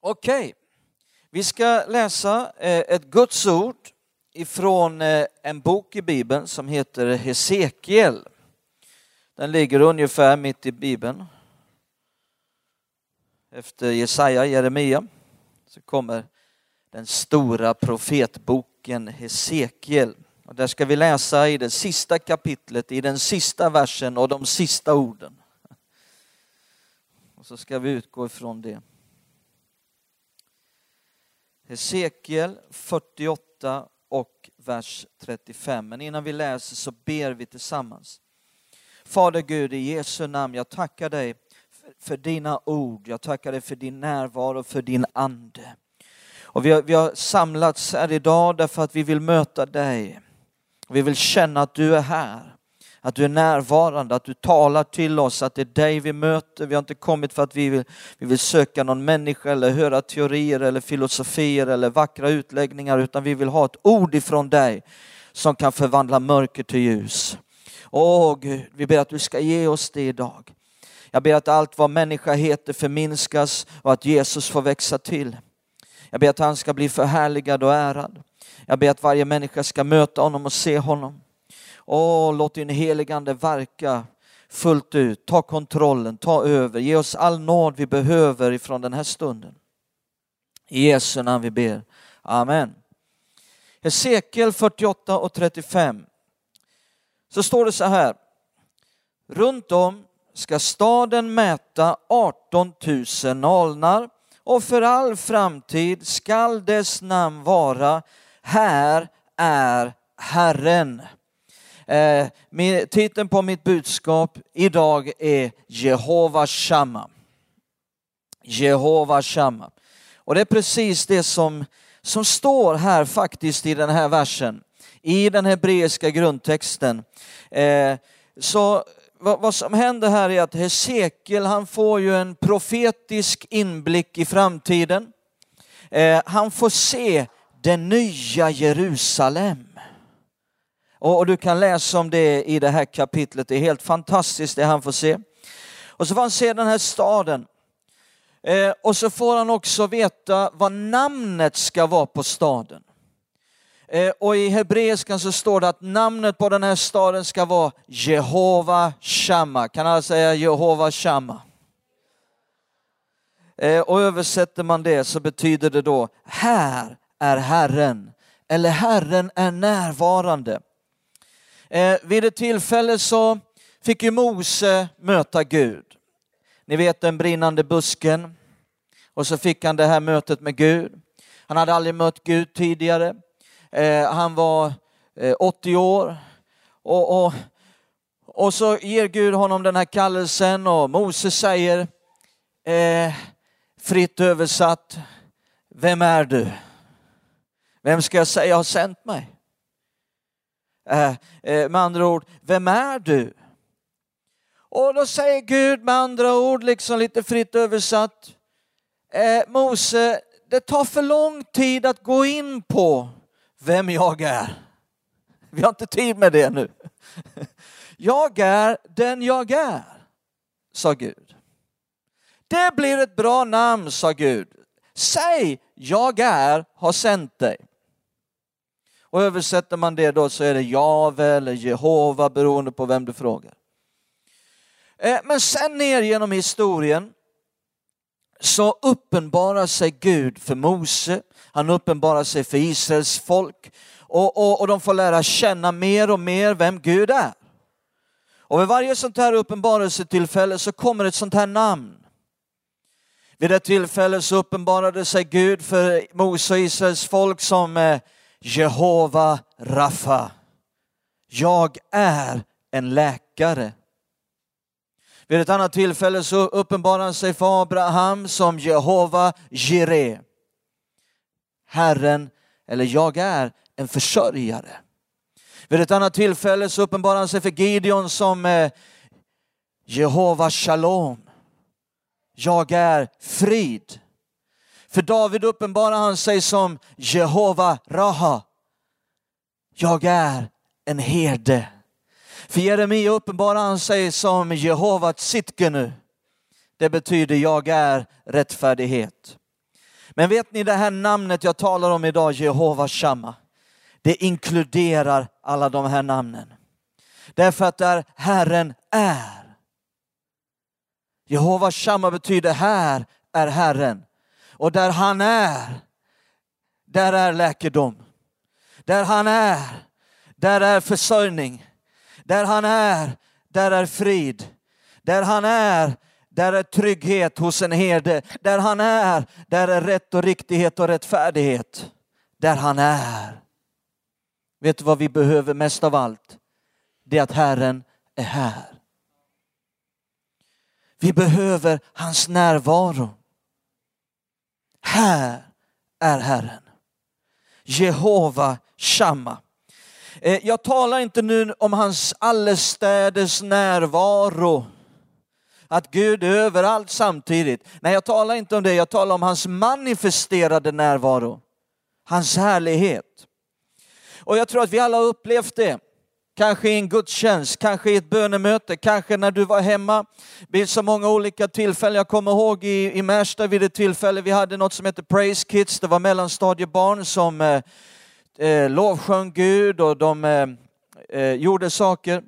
Okej, vi ska läsa eh, ett Guds ord ifrån eh, en bok i Bibeln som heter Hesekiel. Den ligger ungefär mitt i Bibeln. Efter Jesaja, Jeremia, så kommer den stora profetboken Hesekiel. Och där ska vi läsa i det sista kapitlet, i den sista versen och de sista orden. Och så ska vi utgå ifrån det. Hesekiel 48 och vers 35. Men innan vi läser så ber vi tillsammans. Fader Gud, i Jesu namn, jag tackar dig för dina ord. Jag tackar dig för din närvaro, för din ande. Och vi har, vi har samlats här idag därför att vi vill möta dig. Vi vill känna att du är här att du är närvarande, att du talar till oss, att det är dig vi möter. Vi har inte kommit för att vi vill, vi vill söka någon människa eller höra teorier eller filosofier eller vackra utläggningar, utan vi vill ha ett ord ifrån dig som kan förvandla mörker till ljus. Åh Gud, vi ber att du ska ge oss det idag. Jag ber att allt vad människa heter förminskas och att Jesus får växa till. Jag ber att han ska bli förhärligad och ärad. Jag ber att varje människa ska möta honom och se honom. Åh, låt din heligande verka fullt ut. Ta kontrollen, ta över. Ge oss all nåd vi behöver ifrån den här stunden. I Jesu namn vi ber. Amen. Hesekiel 48 och 35. Så står det så här. Runt om ska staden mäta 18 000 alnar och för all framtid skall dess namn vara Här är Herren. Eh, titeln på mitt budskap idag är Jehova Shamma. Jehova Shamma. Och det är precis det som, som står här faktiskt i den här versen, i den hebreiska grundtexten. Eh, så vad, vad, som händer här är att Hesekiel han får ju en profetisk inblick i framtiden. Eh, han får se det nya Jerusalem. Och, du kan läsa om det i det här kapitlet. Det är helt fantastiskt det han får se. Och så får han se den här staden. Eh, och så får han också veta vad namnet ska vara på staden. Eh, och i hebreiskan så står det att namnet på den här staden ska vara Jehova Shamma. Kan alla säga Jehova Shamma? Eh, och översätter man det så betyder det då, här är Herren. Eller Herren är närvarande. Eh, vid ett tillfälle så fick ju Mose möta Gud. Ni vet den brinnande busken. Och så fick han det här mötet med Gud. Han hade aldrig mött Gud tidigare. Eh, han var eh, 80 år. Och, och, och så ger Gud honom den här kallelsen och Mose säger eh, fritt översatt, vem är du? Vem ska jag säga har sänt mig? Eh, eh, med andra ord, vem är du? Och då säger Gud med andra ord, liksom lite fritt översatt, eh, Mose, det tar för lång tid att gå in på vem jag är. Vi har inte tid med det nu. Jag är den jag är, sa Gud. Det blir ett bra namn, sa Gud. Säg, jag är har sänt dig. Och översätter man det då så är det Jave eller Jehova beroende på vem du frågar. Eh, men sen ner genom historien så uppenbarar sig Gud för Mose, han uppenbarar sig för Israels folk och, och, och de får lära känna mer och mer vem Gud är. Och vid varje sånt här uppenbarelsetillfälle så kommer ett sånt här namn. Vid det tillfället så uppenbarade sig Gud för Mose och Israels folk som eh, Jehova Rafa. Jag är en läkare. Vid ett annat tillfälle så uppenbarar han sig för Abraham som Jehova Jireh. Herren, eller jag är en försörjare. Vid ett annat tillfälle så uppenbarar han sig för Gideon som eh, Jehova Shalom. Jag är frid. För David uppenbarar han sig som Jehova Raha. Jag är en herde. För Jeremia uppenbarar han sig som Jehova Tsitkenu. Det betyder jag är rättfärdighet. Men vet ni det här namnet jag talar om idag, Jehova Shamma, det inkluderar alla de här namnen. Därför att där Herren är. Jehova Shamma betyder här är Herren. Och där han är, där är läkedom. Där han är, där är försörjning. Där han är, där är frid. Där han är, där är trygghet hos en herde. Där han är, där är rätt och riktighet och rättfärdighet. Där han är. Vet du vad vi behöver mest av allt? Det är att Herren är här. Vi behöver hans närvaro. Här är Herren. Jehova Shamma. Eh, jag talar inte nu om hans allestädes närvaro. Att Gud är överallt samtidigt. Nej, jag talar inte om det. Jag talar om hans manifesterade närvaro. Hans härlighet. Och jag tror att vi alla har upplevt det. Kanske i en gudstjänst, kanske i ett bönemöte, kanske när du var hemma vid så många olika tillfällen. Jag kommer ihåg i, i Märsta vid ett tillfälle, vi hade något som hette Praise Kids, det var mellanstadiebarn som eh, eh, lovsjöng Gud och de eh, eh, gjorde saker.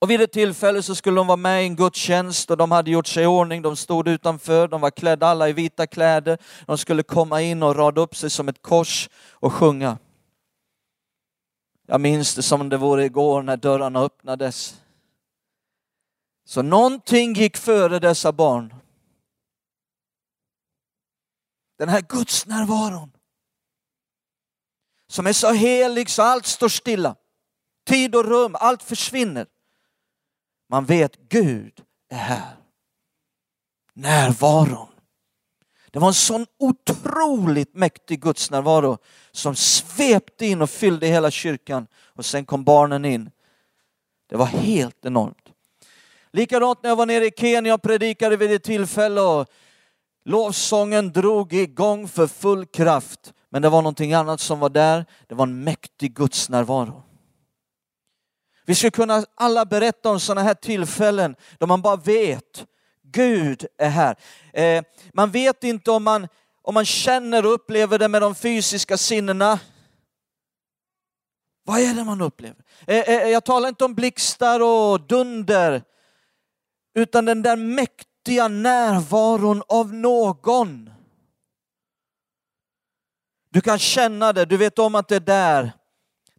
Och vid ett tillfälle så skulle de vara med i en gudstjänst och de hade gjort sig i ordning, de stod utanför, de var klädda alla i vita kläder. De skulle komma in och rada upp sig som ett kors och sjunga. Jag minns det som det vore igår när dörrarna öppnades. Så någonting gick före dessa barn. Den här Guds närvaron som är så helig så allt står stilla. Tid och rum, allt försvinner. Man vet Gud är här. Närvaron. Det var en sån otroligt mäktig gudsnärvaro som svepte in och fyllde hela kyrkan och sen kom barnen in. Det var helt enormt. Likadant när jag var nere i Kenya och predikade vid ett tillfälle och lovsången drog igång för full kraft. Men det var någonting annat som var där. Det var en mäktig gudsnärvaro. Vi skulle kunna alla berätta om sådana här tillfällen då man bara vet Gud är här. Eh, man vet inte om man, om man känner och upplever det med de fysiska sinnena. Vad är det man upplever? Eh, eh, jag talar inte om blixtar och dunder, utan den där mäktiga närvaron av någon. Du kan känna det, du vet om att det är där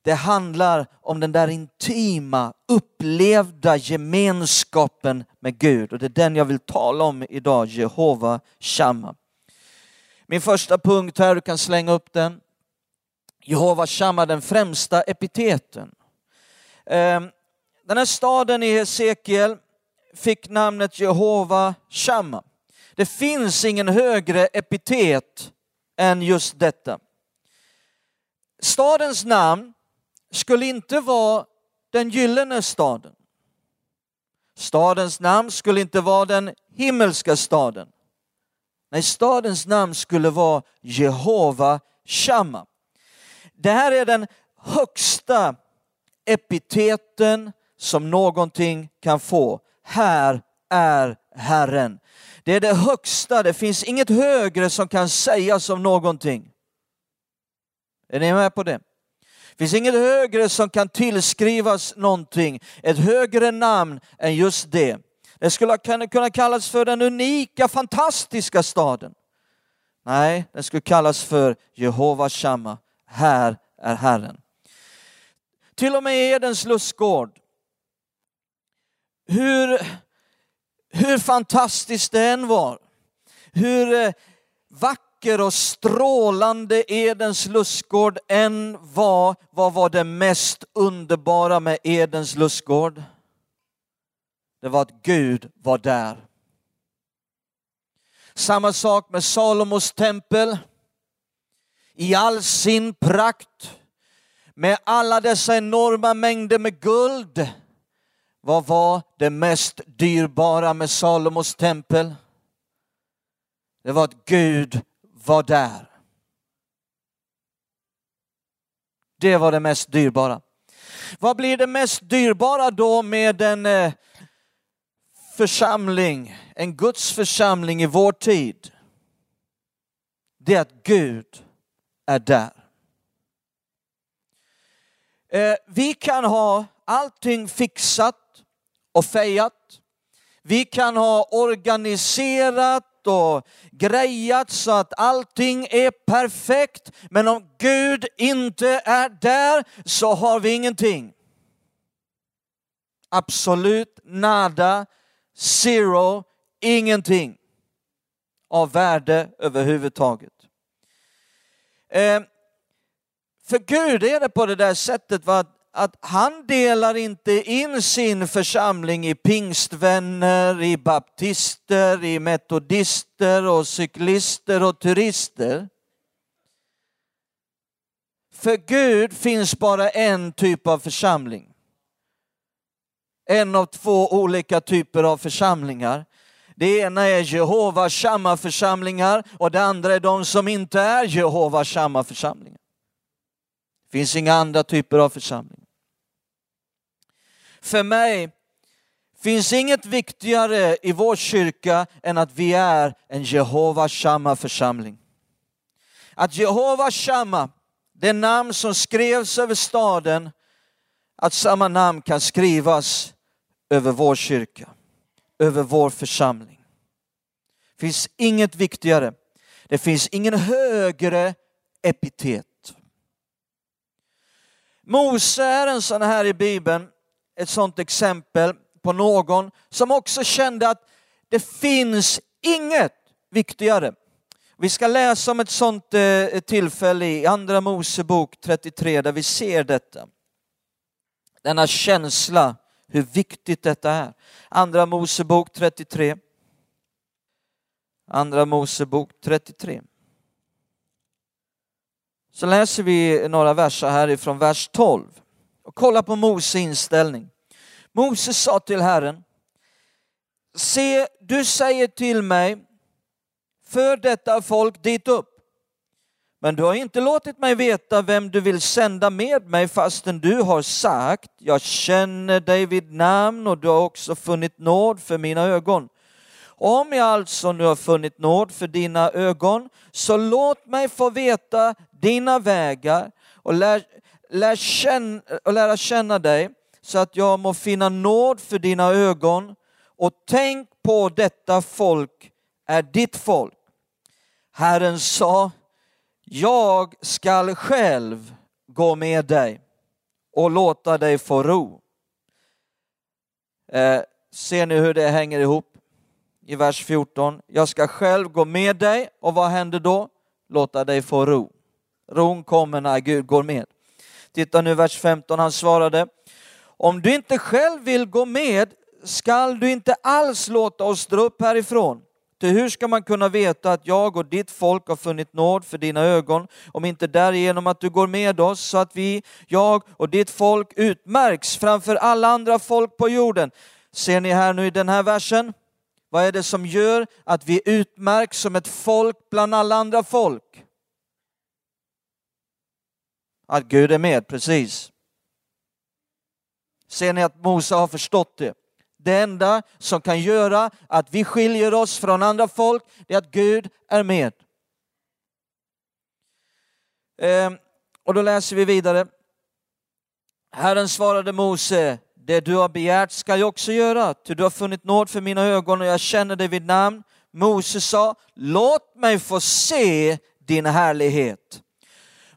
det handlar om den där intima, upplevda gemenskapen med Gud. Och det är den jag vill tala om idag, Jehova Shamma. Min första punkt här, du kan slänga upp den. Jehova Shamma, den främsta epiteten. Ehm, den här staden i Hesekiel fick namnet Jehova Shamma. Det finns ingen högre epitet än just detta. Stadens namn skulle inte vara den gyllene staden. Stadens namn skulle inte vara den himmelska staden. Nej, stadens namn skulle vara Jehova Shamma. Det här är den högsta epiteten som någonting kan få. Här är Herren. Det är det högsta, det finns inget högre som kan sägas om någonting. Är ni med på det? Det finns inget högre som kan tillskrivas någonting, ett högre namn än just det. Det skulle kunna kallas för den unika, fantastiska staden. Nej, den skulle kallas för Jehova Shamma. Här är Herren. Till och med Edens lustgård. Hur, hur fantastiskt det än var, hur eh, vackert vacker och strålande Edens lustgård än var, vad var det mest underbara med Edens lustgård? Det var att Gud var där. Samma sak med Salomos tempel. I all sin prakt, med alla dessa enorma mängder med guld. Vad var det mest dyrbara med Salomos tempel? Det var att Gud var där. Det var det mest dyrbara. Vad blir det mest dyrbara då med en eh, församling, en Guds församling i vår tid? det är att Gud är där. Eh, vi kan ha allting fixat och fejat. Vi kan ha organiserat och grejat så att allting är perfekt. Men om Gud inte är där så har vi ingenting. Absolut nada, zero, ingenting av värde överhuvudtaget. Eh, för Gud är det på det där sättet att, att han delar inte in sin församling i pingstvänner, i baptister, i metodister och cyklister och turister. För Gud finns bara en typ av församling. En av två olika typer av församlingar. Det ena är Jehovas samma församlingar och det andra är de som inte är Jehovas samma församlingar. Det finns inga andra typer av församlingar. För mig finns inget viktigare i vår kyrka än att vi är en Jehovas Shamma församling. Att Jehovas Shamma, det namn som skrevs över staden, att samma namn kan skrivas över vår kyrka, över vår församling. Det finns inget viktigare. Det finns ingen högre epitet. Mose är en sån här i Bibeln, ett sådant exempel på någon som också kände att det finns inget viktigare. Vi ska läsa om ett sådant eh, tillfälle i Andra Mosebok 33 där vi ser detta. Denna känsla hur viktigt detta är. Andra Mosebok 33. Andra Mosebok 33. Så läser vi några verser härifrån vers 12. Och kolla på Mose inställning. Mose sa till Herren, se du säger till mig, för detta folk dit upp. Men du har inte låtit mig veta vem du vill sända med mig fastän du har sagt, jag känner dig vid namn och du har också funnit nåd för mina ögon. Om jag alltså nu har funnit nåd för dina ögon, så låt mig få veta dina vägar och, lär, lär känna, lära känna dig så att jag må finna nåd för dina ögon och tänk på detta folk är ditt folk. Herren sa, jag skall själv gå med dig och låta dig få ro. Eh, ser ni hur det hänger ihop? I vers 14. Jag ska själv gå med dig och vad händer då? Låta dig få ro. Ron kommer när Gud går med. Titta nu vers 15, han svarade, om du inte själv vill gå med skall du inte alls låta oss dra upp härifrån. Ty hur ska man kunna veta att jag och ditt folk har funnit nåd för dina ögon om inte därigenom att du går med oss så att vi, jag och ditt folk utmärks framför alla andra folk på jorden. Ser ni här nu i den här versen? Vad är det som gör att vi utmärks som ett folk bland alla andra folk? Att Gud är med, precis. Ser ni att Mose har förstått det? Det enda som kan göra att vi skiljer oss från andra folk, det är att Gud är med. Ehm, och då läser vi vidare. Herren svarade Mose, det du har begärt ska jag också göra, ty du har funnit nåd för mina ögon och jag känner dig vid namn. Mose sa, låt mig få se din härlighet.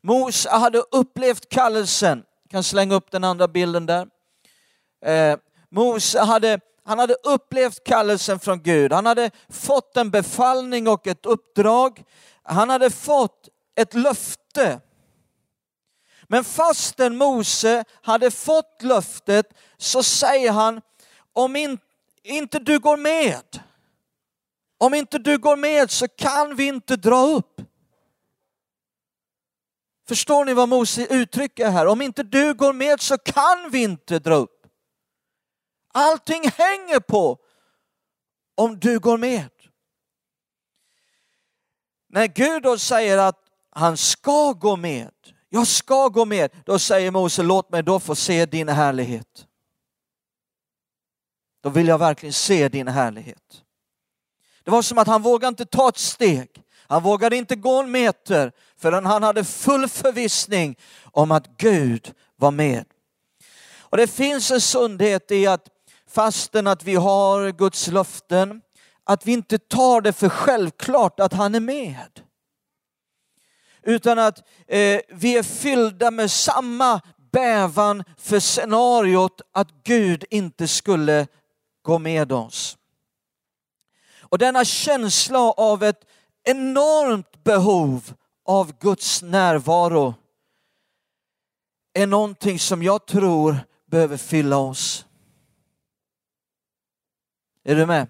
Mose hade upplevt kallelsen, jag kan slänga upp den andra bilden där. Eh, Mose hade, han hade upplevt kallelsen från Gud. Han hade fått en befallning och ett uppdrag. Han hade fått ett löfte. Men fastän Mose hade fått löftet så säger han, om in, inte du går med, om inte du går med så kan vi inte dra upp. Förstår ni vad Mose uttrycker här? Om inte du går med så kan vi inte dra upp. Allting hänger på om du går med. När Gud då säger att han ska gå med, jag ska gå med, då säger Mose låt mig då få se din härlighet. Då vill jag verkligen se din härlighet. Det var som att han vågade inte ta ett steg. Han vågade inte gå en meter förrän han hade full förvissning om att Gud var med. Och det finns en sundhet i att fastän att vi har Guds löften, att vi inte tar det för självklart att han är med. Utan att eh, vi är fyllda med samma bävan för scenariot att Gud inte skulle gå med oss. Och denna känsla av ett enormt behov av Guds närvaro är någonting som jag tror behöver fylla oss. Är du med?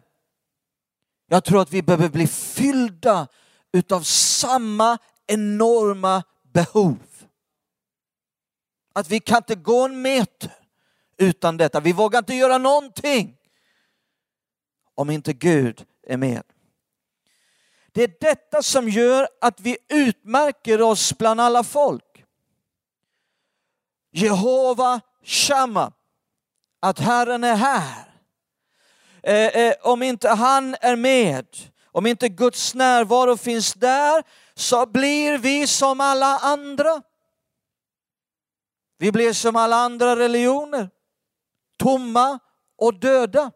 Jag tror att vi behöver bli fyllda utav samma enorma behov. Att vi kan inte gå en meter utan detta. Vi vågar inte göra någonting om inte Gud är med. Det är detta som gör att vi utmärker oss bland alla folk. Jehova Shamma, att Herren är här. Eh, eh, om inte han är med, om inte Guds närvaro finns där, så blir vi som alla andra. Vi blir som alla andra religioner, tomma och döda.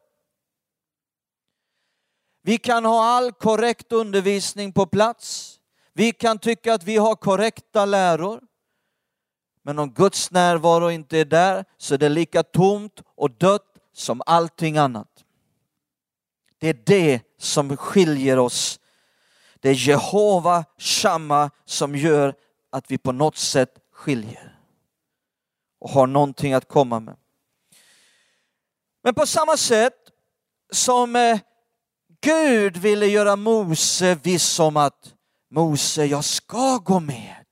Vi kan ha all korrekt undervisning på plats. Vi kan tycka att vi har korrekta läror. Men om Guds närvaro inte är där så är det lika tomt och dött som allting annat. Det är det som skiljer oss. Det är Jehova Shamma som gör att vi på något sätt skiljer och har någonting att komma med. Men på samma sätt som eh, Gud ville göra Mose viss om att Mose, jag ska gå med.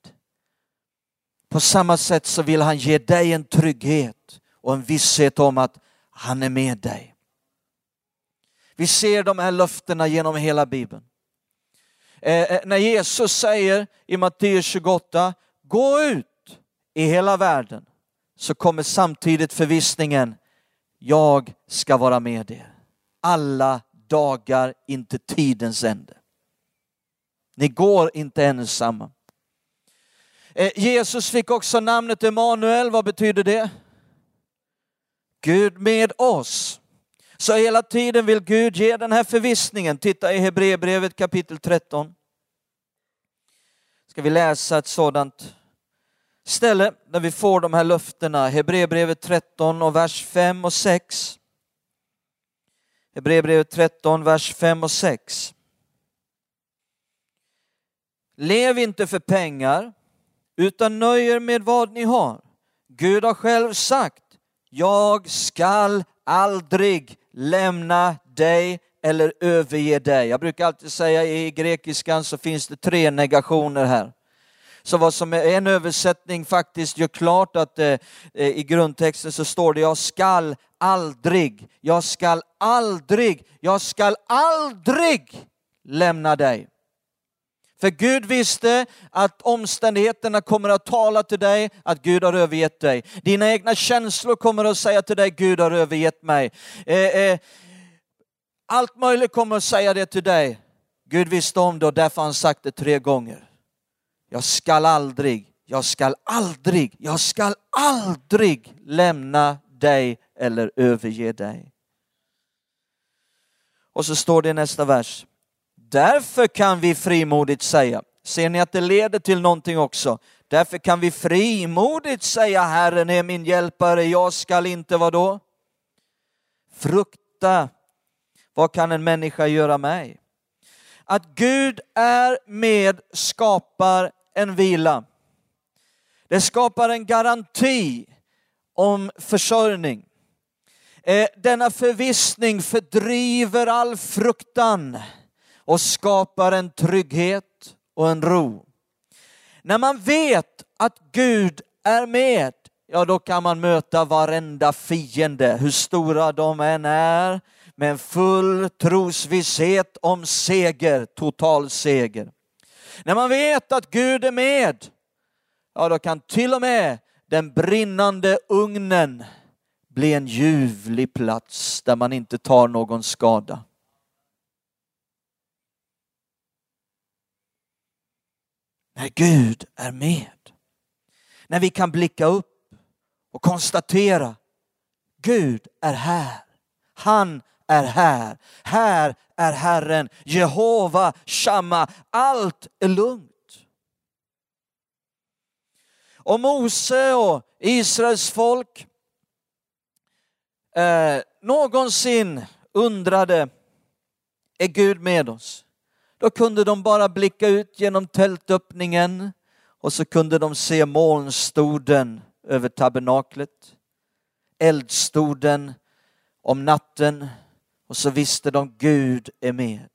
På samma sätt så vill han ge dig en trygghet och en visshet om att han är med dig. Vi ser de här löftena genom hela Bibeln. Eh, eh när Jesus säger i Matteus 28, gå ut i hela världen, så kommer samtidigt förvissningen, jag ska vara med er. Alla dagar inte tidens ände. Ni går inte ensamma. Eh, Jesus fick också namnet Emanuel, vad betyder det? Gud med oss. Så hela tiden vill Gud ge den här förvissningen. Titta i Hebreerbrevet kapitel 13. Ska vi läsa ett sådant ställe där vi får de här löftena. Hebreerbrevet 13 och vers 5 och 6. Hebreerbrevet 13, vers 5 och 6. Lev inte för pengar, utan nöjer med vad ni har. Gud har själv sagt, jag skall aldrig lämna dig eller överge dig. Jag brukar alltid säga i grekiskan så finns det tre negationer här. Så vad som är en översättning faktiskt gör klart att eh, eh i grundtexten så står det jag skall aldrig, jag skall aldrig, jag skall aldrig lämna dig. För Gud visste att omständigheterna kommer att tala till dig att Gud har övergett dig. Dina egna känslor kommer att säga till dig Gud har övergett mig. Eh, eh, allt möjligt kommer att säga det till dig. Gud visste om det och därför har han sagt det tre gånger. Jag skall aldrig, jag skall aldrig, jag skall aldrig lämna dig eller överge dig. Och så står det i nästa vers. Därför kan vi frimodigt säga, ser ni att det leder till någonting också? Därför kan vi frimodigt säga Herren är min hjälpare, jag skall inte vad då? Frukta. Vad kan en människa göra mig? Att Gud är med skapar en vila. Det skapar en garanti om försörjning. Eh, denna förvissning fördriver all fruktan och skapar en trygghet och en ro. När man vet att Gud är med, ja då kan man möta varenda fiende, hur stora de än är, med en full trosvisshet om seger, total seger. När man vet att Gud är med, ja då kan till och med den brinnande ugnen bli en ljuvlig plats där man inte tar någon skada. när Gud är med. När vi kan blicka upp och konstatera Gud är här. Han är här. Här är Herren, Jehova, Shamma. Allt är lugnt. Och Mose och Israels folk eh, någonsin undrade, är Gud med oss? Då kunde de bara blicka ut genom tältöppningen och så kunde de se molnstoden över tabernaklet, eldstoden om natten och så visste de Gud är med.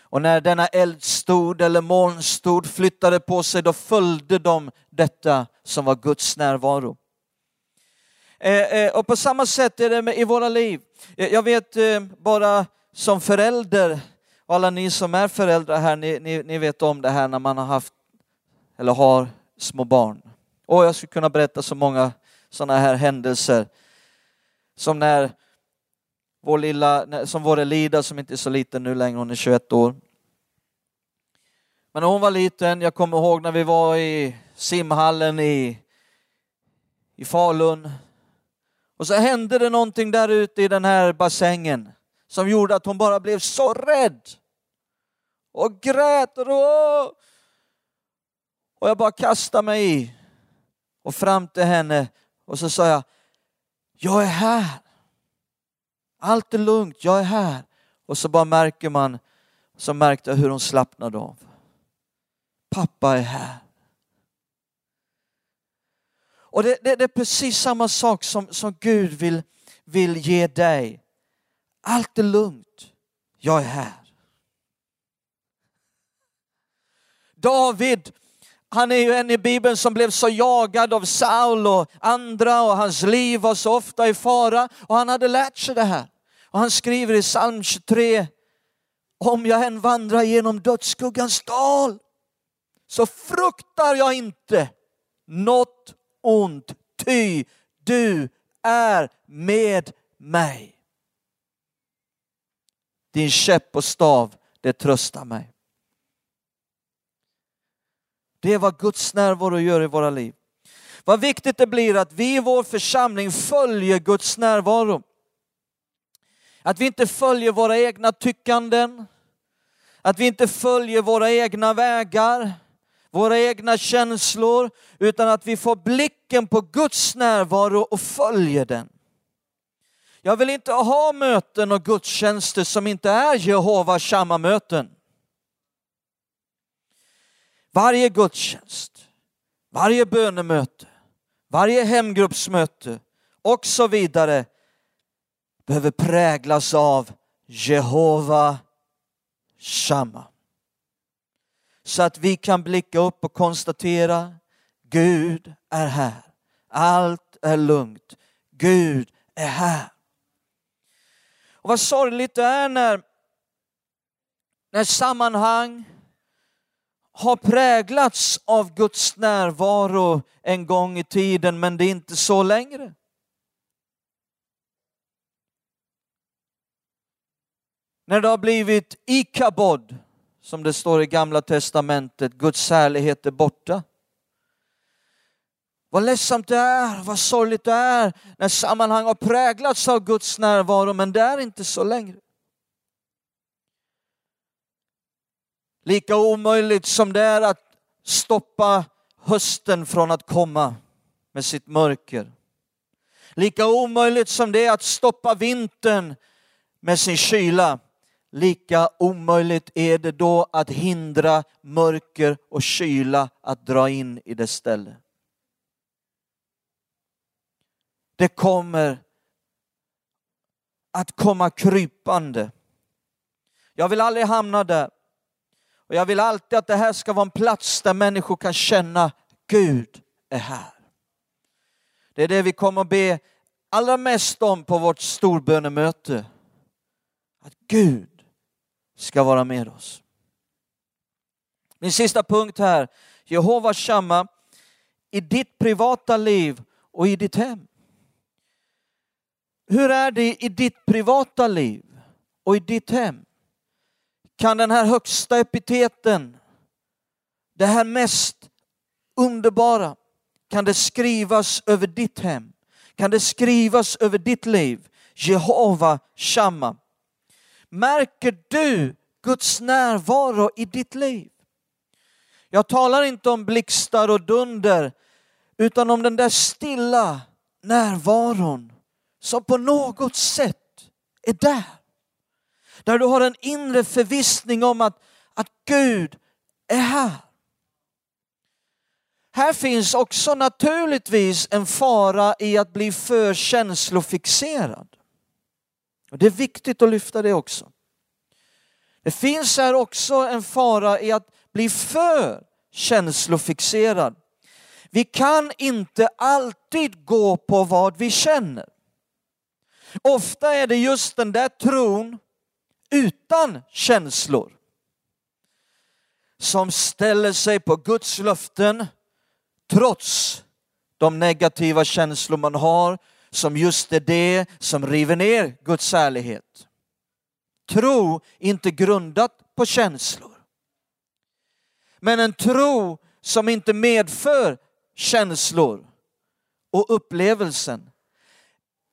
Och när denna eldstod eller molnstod flyttade på sig då följde de detta som var Guds närvaro. Eh, eh, och på samma sätt är det i våra liv. Jag vet eh, bara som förälder, och alla ni som är föräldrar här, ni, ni, ni vet om det här när man har haft eller har små barn. Och jag skulle kunna berätta så många sådana här händelser. Som när vår lilla, som vår Elida som inte är så liten nu längre, hon är 21 år. Men när hon var liten, jag kommer ihåg när vi var i simhallen i, i Falun. Och så hände det någonting där ute i den här bassängen som gjorde att hon bara blev så rädd. Och grät och, och jag bara kastade mig i och fram till henne och så sa jag, jag är här. Allt är lugnt, jag är här. Och så bara märker man, så märkte jag hur hon slappnade av. Pappa är här. Och det, det, det, är precis samma sak som, som Gud vill, vill ge dig. Allt är lugnt, jag är här. David, han är ju en i Bibeln som blev så jagad av Saul och andra och hans liv var så ofta i fara och han hade lärt sig det här. Och han skriver i psalm 23, om jag än vandrar genom dödsskuggans dal så fruktar jag inte något ont, ty du är med mig. Din käpp och stav, det tröstar mig. Det är vad Guds närvaro gör i våra liv. Vad viktigt det blir att vi i vår församling följer Guds närvaro. Att vi inte följer våra egna tyckanden, att vi inte följer våra egna vägar, våra egna känslor, utan att vi får blicken på Guds närvaro och följer den. Jag vill inte ha möten och gudstjänster som inte är Jehova Shamma-möten. Varje gudstjänst, varje bönemöte, varje hemgruppsmöte och så vidare behöver präglas av Jehova Shamma. Så att vi kan blicka upp och konstatera Gud är här. Allt är lugnt. Gud är här. Och vad sorgligt det är när, när sammanhang har präglats av Guds närvaro en gång i tiden men det är inte så längre. När det har blivit ikabod, som det står i gamla testamentet, Guds härlighet är borta. Vad ledsamt det är, vad sorgligt det är när sammanhang har präglats av Guds närvaro men det är inte så längre. Lika omöjligt som det är att stoppa hösten från att komma med sitt mörker. Lika omöjligt som det är att stoppa vintern med sin kyla. Lika omöjligt är det då att hindra mörker och kyla att dra in i det ställe. Det kommer att komma krypande. Jag vill aldrig hamna där. Och jag vill alltid att det här ska vara en plats där människor kan känna Gud är här. Det är det vi kommer att be allra mest om på vårt storbönemöte. Att Gud ska vara med oss. Min sista punkt här, Jehova Shamma, i ditt privata liv och i ditt hem. Hur är det i ditt privata liv och i ditt hem? Kan den här högsta epiteten det här mest underbara kan det skrivas över ditt hem? Kan det skrivas över ditt liv? Jehova Shamma. Märker du Guds närvaro i ditt liv? Jag talar inte om blixtar och dunder, utan om den där stilla närvaron som på något sätt är där. Där du har en inre förvissning om att, att Gud är här. Här finns också naturligtvis en fara i att bli för känslofixerad. Och det är viktigt att lyfta det också. Det finns här också en fara i att bli för känslofixerad. Vi kan inte alltid gå på vad vi känner. Ofta är det just den där tron utan känslor som ställer sig på Guds löften trots de negativa känslor man har som just är det som river ner Guds ärlighet. Tro inte grundat på känslor. Men en tro som inte medför känslor och upplevelsen.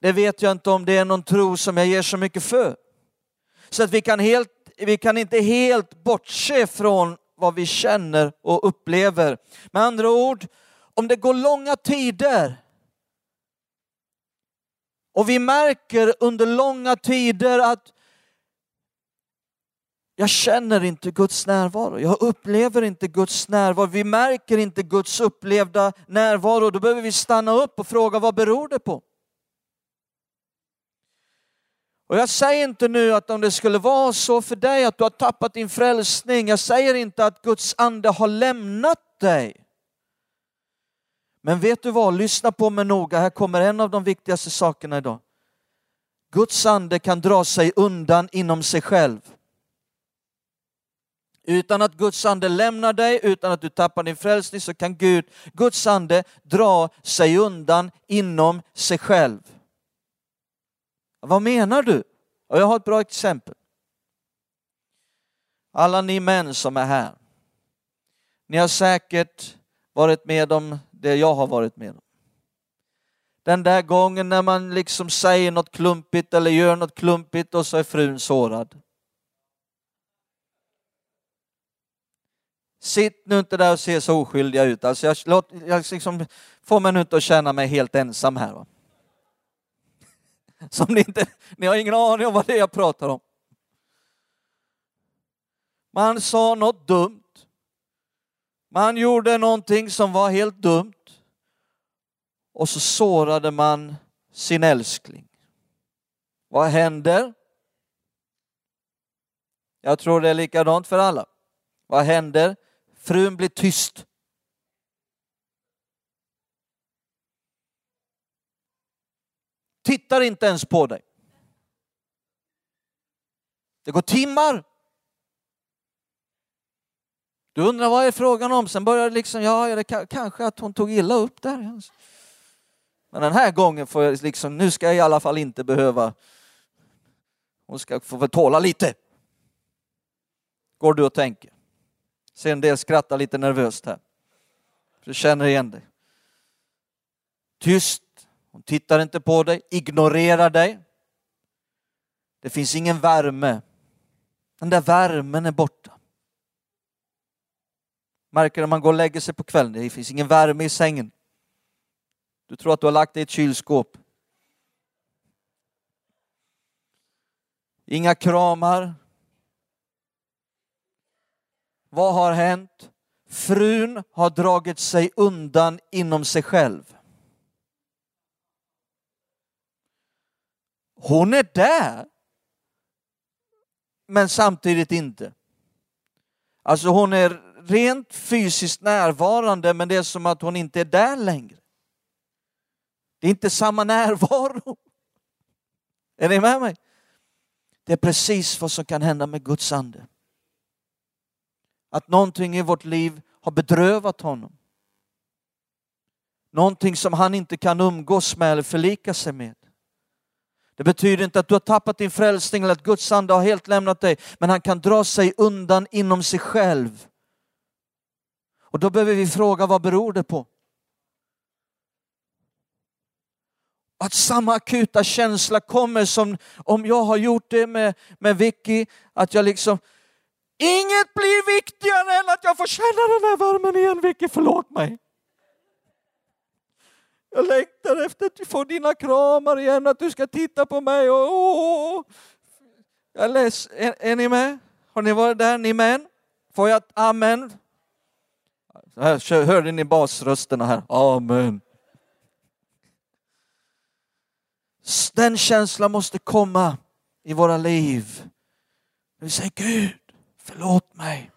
Det vet jag inte om det är någon tro som jag ger så mycket för. Så att vi kan, helt, vi kan inte helt bortse från vad vi känner och upplever. Med andra ord, om det går långa tider och vi märker under långa tider att jag känner inte Guds närvaro, jag upplever inte Guds närvaro, vi märker inte Guds upplevda närvaro. Då behöver vi stanna upp och fråga vad beror det på? Och jag säger inte nu att om det skulle vara så för dig att du har tappat din frälsning, jag säger inte att Guds ande har lämnat dig. Men vet du vad, lyssna på mig noga, här kommer en av de viktigaste sakerna idag. Guds ande kan dra sig undan inom sig själv. Utan att Guds ande lämnar dig, utan att du tappar din frälsning så kan Gud, Guds ande dra sig undan inom sig själv. Vad menar du? Och jag har ett bra exempel. Alla ni män som är här, ni har säkert varit med om det jag har varit med om. Den där gången när man liksom säger något klumpigt eller gör något klumpigt och så är frun sårad. Sitt nu inte där och se så oskyldiga ut. Alltså jag, låt, jag liksom, får mig nu inte att känna mig helt ensam här. Va? Som ni, inte, ni har ingen aning om vad det är jag pratar om. Man sa något dumt. Man gjorde någonting som var helt dumt. Och så sårade man sin älskling. Vad händer? Jag tror det är likadant för alla. Vad händer? Frun blir tyst. Tittar inte ens på dig. Det går timmar. Du undrar vad är frågan om? Sen börjar det liksom, ja, det kanske att hon tog illa upp där. Men den här gången får jag liksom, nu ska jag i alla fall inte behöva, hon ska få tåla lite. Går du och tänker. Ser en del skratta lite nervöst här. Du känner igen dig. Tyst, hon tittar inte på dig, ignorerar dig. Det finns ingen värme. Den där värmen är borta. Märker när man går och lägger sig på kvällen, det finns ingen värme i sängen. Du tror att du har lagt dig i ett kylskåp. Inga kramar, vad har hänt? Frun har dragit sig undan inom sig själv. Hon är där, men samtidigt inte. Alltså hon är rent fysiskt närvarande, men det är som att hon inte är där längre. Det är inte samma närvaro. Är ni med mig? Det är precis vad som kan hända med Guds ande. Att någonting i vårt liv har bedrövat honom. Någonting som han inte kan umgås med eller förlika sig med. Det betyder inte att du har tappat din frälsning eller att Guds ande har helt lämnat dig, men han kan dra sig undan inom sig själv. Och då behöver vi fråga, vad beror det på? Att samma akuta känsla kommer som om jag har gjort det med, med Vicky, att jag liksom, inget blir viktigare än att jag får känna den här värmen igen Vicky, förlåt mig. Jag längtar efter att få dina kramar igen, att du ska titta på mig och åh, Jag är. Är, är ni med? Har ni varit där, ni män? Får jag ett amen? Här hörde ni basrösterna här. Amen. Den känslan måste komma i våra liv. Vi säger Gud, förlåt mig.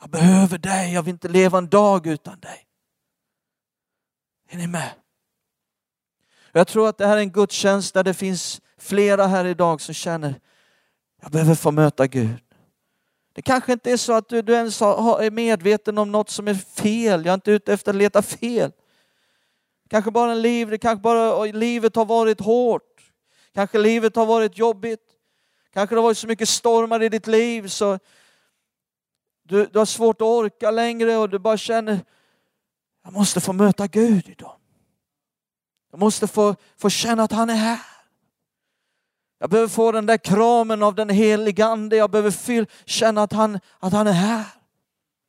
Jag behöver dig, jag vill inte leva en dag utan dig. Är ni med? Jag tror att det här är en gudstjänst där det finns flera här idag som känner, jag behöver få möta Gud. Det kanske inte är så att du, du ens är medveten om något som är fel. Jag är inte ute efter att leta fel. Kanske bara en liv, det kanske bara livet har varit hårt. Kanske livet har varit jobbigt. Kanske det har varit så mycket stormar i ditt liv så du, du har svårt att orka längre och du bara känner, jag måste få möta Gud idag. Jag måste få, få känna att han är här. Jag behöver få den där kramen av den heliga Ande. Jag behöver känna att han, att han är här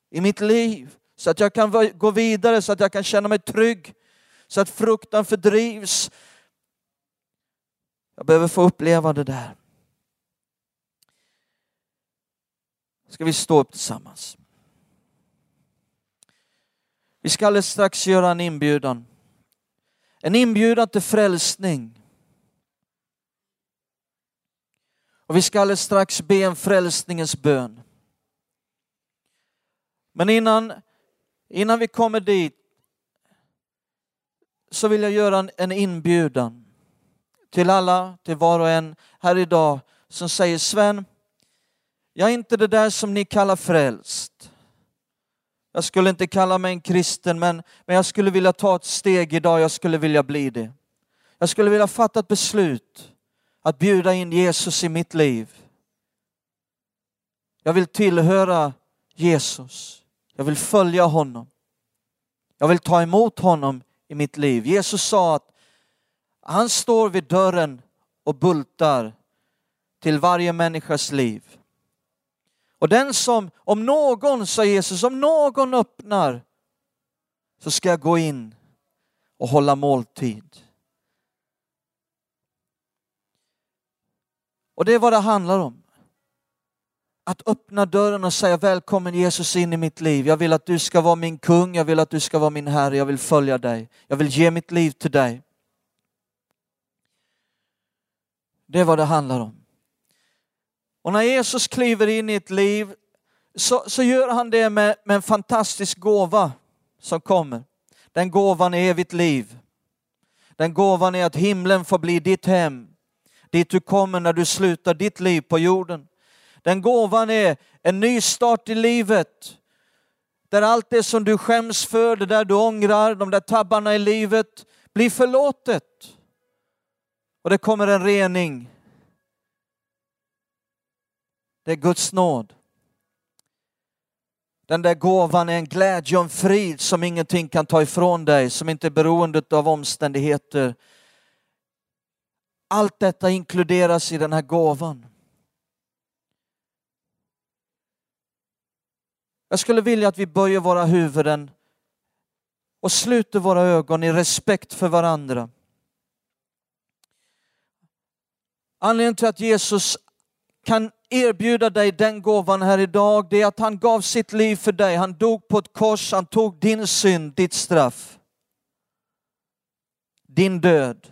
i mitt liv. Så att jag kan gå vidare, så att jag kan känna mig trygg. Så att fruktan fördrivs. Jag behöver få uppleva det där. Ska vi stå upp tillsammans? Vi ska alldeles strax göra en inbjudan. En inbjudan till frälsning. Och vi ska alldeles strax be en frälsningens bön. Men innan, innan vi kommer dit så vill jag göra en, en inbjudan till alla, till var och en här idag som säger Sven, jag är inte det där som ni kallar frälst. Jag skulle inte kalla mig en kristen, men, men jag skulle vilja ta ett steg idag, jag skulle vilja bli det. Jag skulle vilja fatta ett beslut att bjuda in Jesus i mitt liv. Jag vill tillhöra Jesus. Jag vill följa honom. Jag vill ta emot honom i mitt liv. Jesus sa att han står vid dörren och bultar till varje människas liv. Och den som, om någon, sa Jesus, om någon öppnar så ska jag gå in och hålla måltid. Och det är vad det handlar om. Att öppna dörren och säga välkommen Jesus in i mitt liv. Jag vill att du ska vara min kung, jag vill att du ska vara min herre, jag vill följa dig. Jag vill ge mitt liv till dig. Det är vad det handlar om. Och när Jesus kliver in i ett liv så, så gör han det med, med en fantastisk gåva som kommer. Den gåvan är evigt liv. Den gåvan är att himlen får bli ditt hem dit du kommer när du slutar ditt liv på jorden. Den gåvan är en ny start i livet. Där allt det som du skäms för, det där du ångrar, de där tabbarna i livet blir förlåtet. Och det kommer en rening. Det är Guds nåd. Den där gåvan är en glädje och en frid som ingenting kan ta ifrån dig, som inte är beroende av omständigheter. Allt detta inkluderas i den här gåvan. Jag skulle vilja att vi böjer våra huvuden och sluter våra ögon i respekt för varandra. Anledningen till att Jesus kan erbjuda dig den gåvan här idag, det är att han gav sitt liv för dig. Han dog på ett kors, han tog din synd, ditt straff. Din död.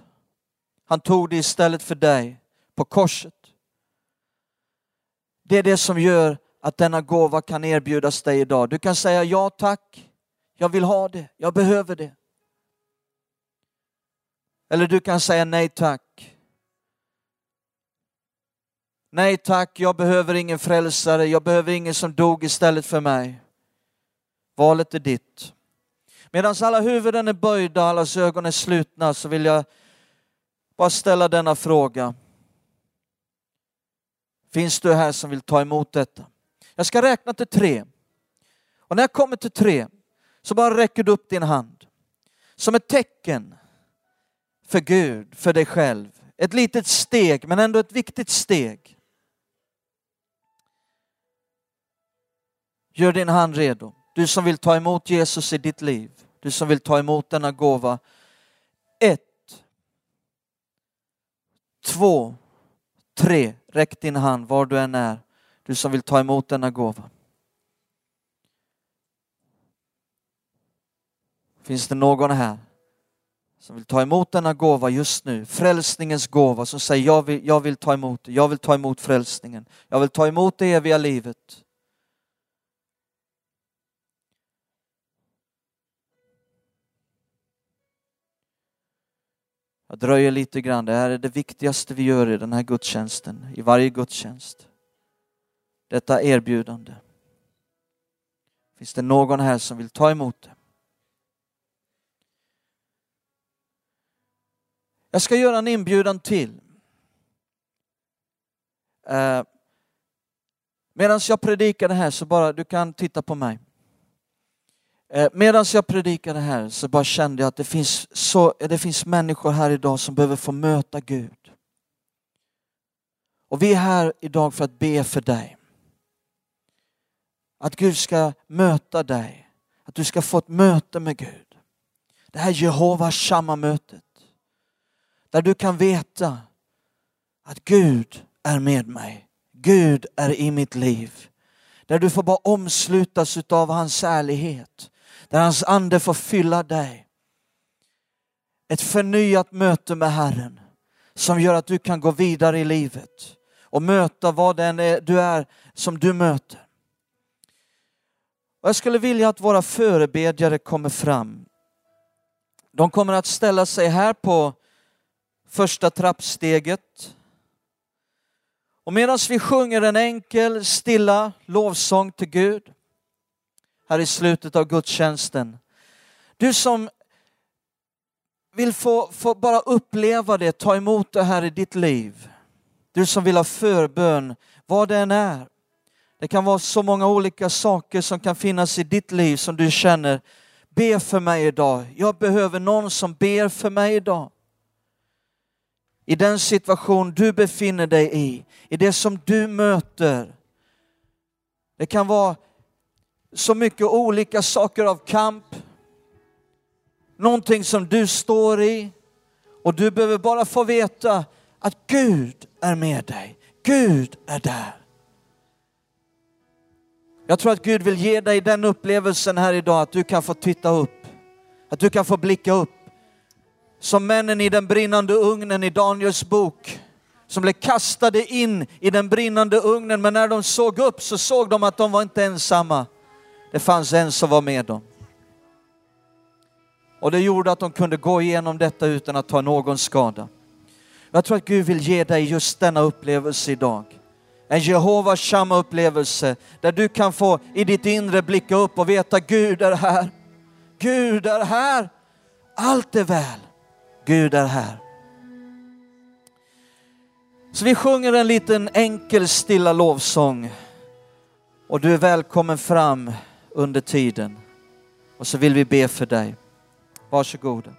Han tog det istället för dig på korset. Det är det som gör att denna gåva kan erbjudas dig idag. Du kan säga ja tack, jag vill ha det, jag behöver det. Eller du kan säga nej tack. Nej tack, jag behöver ingen frälsare, jag behöver ingen som dog istället för mig. Valet är ditt. Medan alla huvuden är böjda, allas ögon är slutna så vill jag bara ställa denna fråga. Finns du här som vill ta emot detta? Jag ska räkna till tre. Och när jag kommer till tre så bara räcker du upp din hand. Som ett tecken för Gud, för dig själv. Ett litet steg, men ändå ett viktigt steg. Gör din hand redo. Du som vill ta emot Jesus i ditt liv. Du som vill ta emot denna gåva. Ett. Två. Tre. Räck din hand var du än är. Du som vill ta emot denna gåva. Finns det någon här som vill ta emot denna gåva just nu, frälsningens gåva, som säger jag vill, jag vill ta emot det, jag vill ta emot frälsningen, jag vill ta emot det eviga livet. Jag dröjer lite grann, det här är det viktigaste vi gör i den här gudstjänsten, i varje gudstjänst. Detta erbjudande. Finns det någon här som vill ta emot det? Jag ska göra en inbjudan till. Eh, Medan jag predikar det här så bara, du kan titta på mig. Eh, Medan jag predikade här så bara kände jag att det finns, så, det finns människor här idag som behöver få möta Gud. Och vi är här idag för att be för dig. Att Gud ska möta dig. Att du ska få ett möte med Gud. Det här Jehovas Shamma-mötet. Där du kan veta att Gud är med mig. Gud är i mitt liv. Där du får bara omslutas av hans ärlighet. Där hans ande får fylla dig. Ett förnyat möte med Herren som gör att du kan gå vidare i livet och möta vad det än är du är som du möter. Och jag skulle vilja att våra förebedjare kommer fram. De kommer att ställa sig här på första trappsteget. Och medan vi sjunger en enkel, stilla lovsång till Gud här i slutet av gudstjänsten. Du som vill få, få bara uppleva det, ta emot det här i ditt liv. Du som vill ha förbön, vad det än är. Det kan vara så många olika saker som kan finnas i ditt liv som du känner, be för mig idag. Jag behöver någon som ber för mig idag. I den situation du befinner dig i, i det som du möter. Det kan vara så mycket olika saker av kamp. Någonting som du står i och du behöver bara få veta att Gud är med dig. Gud är där. Jag tror att Gud vill ge dig den upplevelsen här idag att du kan få titta upp. Att du kan få blicka upp. Som männen i den brinnande ugnen i Daniels bok. Som blev kastade in i den brinnande ugnen men när de såg upp så såg de att de var inte ensamma. Det fanns en som var med dem. Och det gjorde att de kunde gå igenom detta utan att ta någon skada. Jag tror att Gud vill ge dig just denna upplevelse idag. En Jehovas samma upplevelse där du kan få i ditt inre blicka upp och veta Gud är här. Gud är här. Allt är väl. Gud är här. Så vi sjunger en liten enkel stilla lovsång och du är välkommen fram under tiden. Och så vill vi be för dig. Varsågoda.